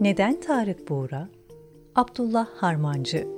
Neden Tarık Buğra? Abdullah Harmancı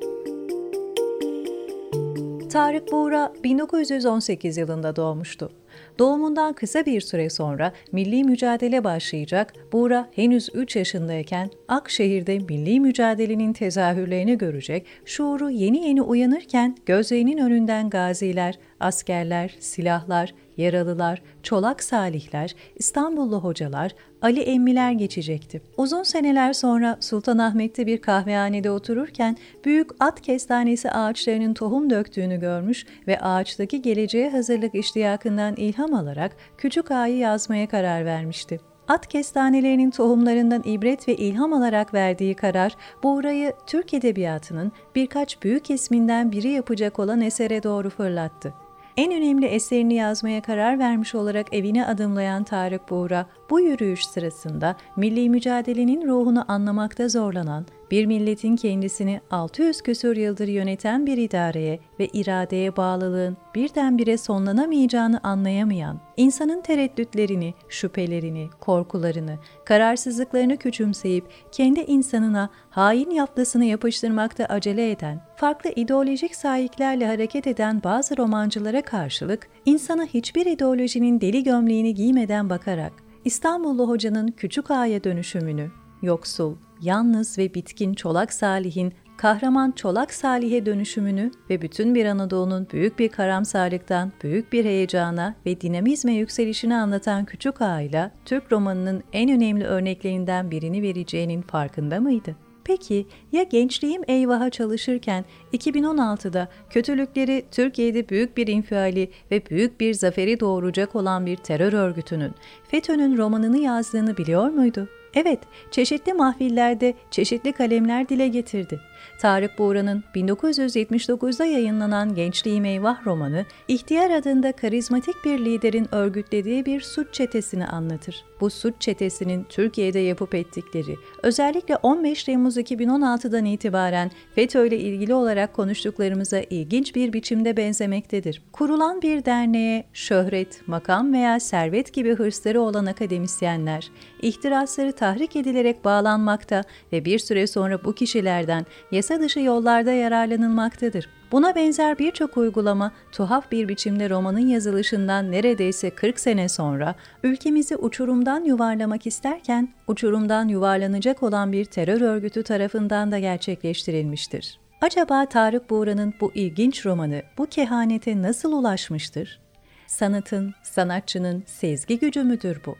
Tarık Buğra 1918 yılında doğmuştu. Doğumundan kısa bir süre sonra milli mücadele başlayacak, Buğra henüz 3 yaşındayken Akşehir'de milli mücadelenin tezahürlerini görecek, şuuru yeni yeni uyanırken gözlerinin önünden gaziler, askerler, silahlar, yaralılar, çolak salihler, İstanbullu hocalar, Ali emmiler geçecekti. Uzun seneler sonra Sultanahmet'te bir kahvehanede otururken büyük at kestanesi ağaçlarının tohum döktüğünü görmüş ve ağaçtaki geleceğe hazırlık iştiyakından ilham alarak Küçük Ağa'yı yazmaya karar vermişti. At kestanelerinin tohumlarından ibret ve ilham alarak verdiği karar, Buğra'yı Türk Edebiyatı'nın birkaç büyük isminden biri yapacak olan esere doğru fırlattı. En önemli eserini yazmaya karar vermiş olarak evine adımlayan Tarık Buğra, bu yürüyüş sırasında milli mücadelenin ruhunu anlamakta zorlanan, bir milletin kendisini 600 küsur yıldır yöneten bir idareye ve iradeye bağlılığın birdenbire sonlanamayacağını anlayamayan, insanın tereddütlerini, şüphelerini, korkularını, kararsızlıklarını küçümseyip kendi insanına hain yaplasını yapıştırmakta acele eden, farklı ideolojik sahiplerle hareket eden bazı romancılara karşılık, insana hiçbir ideolojinin deli gömleğini giymeden bakarak, İstanbullu hocanın küçük ağaya dönüşümünü, yoksul, yalnız ve bitkin Çolak Salih'in kahraman Çolak Salih'e dönüşümünü ve bütün bir Anadolu'nun büyük bir karamsarlıktan büyük bir heyecana ve dinamizme yükselişini anlatan Küçük Ağa'yla Türk romanının en önemli örneklerinden birini vereceğinin farkında mıydı? Peki ya gençliğim eyvaha çalışırken 2016'da kötülükleri Türkiye'de büyük bir infiali ve büyük bir zaferi doğuracak olan bir terör örgütünün FETÖ'nün romanını yazdığını biliyor muydu? Evet, çeşitli mahfillerde çeşitli kalemler dile getirdi. Tarık Buğra'nın 1979'da yayınlanan Gençliğim Eyvah romanı, İhtiyar adında karizmatik bir liderin örgütlediği bir suç çetesini anlatır. Bu suç çetesinin Türkiye'de yapıp ettikleri, özellikle 15 Temmuz 2016'dan itibaren FETÖ ile ilgili olarak konuştuklarımıza ilginç bir biçimde benzemektedir. Kurulan bir derneğe şöhret, makam veya servet gibi hırsları olan akademisyenler, ihtirasları tahrik edilerek bağlanmakta ve bir süre sonra bu kişilerden yasa dışı yollarda yararlanılmaktadır. Buna benzer birçok uygulama tuhaf bir biçimde romanın yazılışından neredeyse 40 sene sonra ülkemizi uçurumdan yuvarlamak isterken uçurumdan yuvarlanacak olan bir terör örgütü tarafından da gerçekleştirilmiştir. Acaba Tarık Buğra'nın bu ilginç romanı bu kehanete nasıl ulaşmıştır? Sanatın, sanatçının sezgi gücü müdür bu?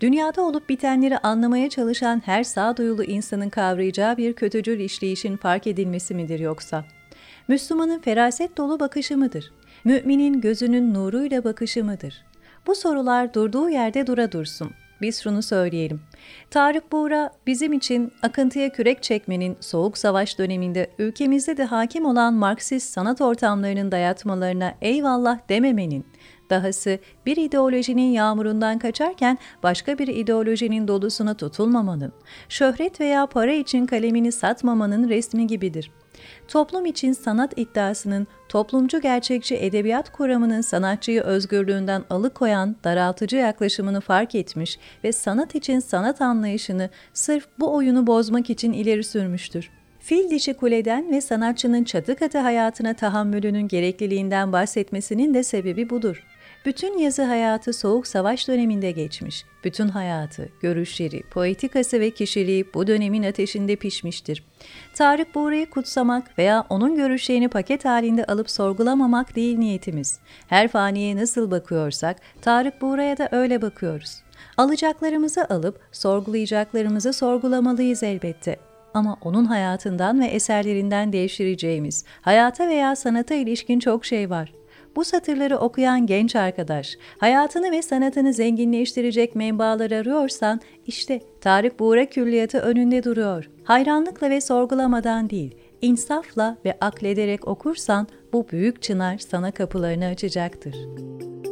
Dünyada olup bitenleri anlamaya çalışan her sağduyulu insanın kavrayacağı bir kötücül işleyişin fark edilmesi midir yoksa? Müslümanın feraset dolu bakışı mıdır? Müminin gözünün nuruyla bakışı mıdır? Bu sorular durduğu yerde dura dursun. Biz şunu söyleyelim. Tarık Buğra bizim için akıntıya kürek çekmenin soğuk savaş döneminde ülkemizde de hakim olan Marksist sanat ortamlarının dayatmalarına eyvallah dememenin, Dahası bir ideolojinin yağmurundan kaçarken başka bir ideolojinin dolusuna tutulmamanın, şöhret veya para için kalemini satmamanın resmi gibidir. Toplum için sanat iddiasının toplumcu gerçekçi edebiyat kuramının sanatçıyı özgürlüğünden alıkoyan daraltıcı yaklaşımını fark etmiş ve sanat için sanat anlayışını sırf bu oyunu bozmak için ileri sürmüştür. Fil dişi kuleden ve sanatçının çatı katı hayatına tahammülünün gerekliliğinden bahsetmesinin de sebebi budur. Bütün yazı hayatı soğuk savaş döneminde geçmiş. Bütün hayatı, görüşleri, poetikası ve kişiliği bu dönemin ateşinde pişmiştir. Tarık Buğra'yı kutsamak veya onun görüşlerini paket halinde alıp sorgulamamak değil niyetimiz. Her faniye nasıl bakıyorsak Tarık Buğra'ya da öyle bakıyoruz. Alacaklarımızı alıp sorgulayacaklarımızı sorgulamalıyız elbette ama onun hayatından ve eserlerinden devşireceğimiz, hayata veya sanata ilişkin çok şey var. Bu satırları okuyan genç arkadaş, hayatını ve sanatını zenginleştirecek menbalar arıyorsan, işte Tarık Buğra Külliyatı önünde duruyor. Hayranlıkla ve sorgulamadan değil, insafla ve aklederek okursan bu büyük çınar sana kapılarını açacaktır.''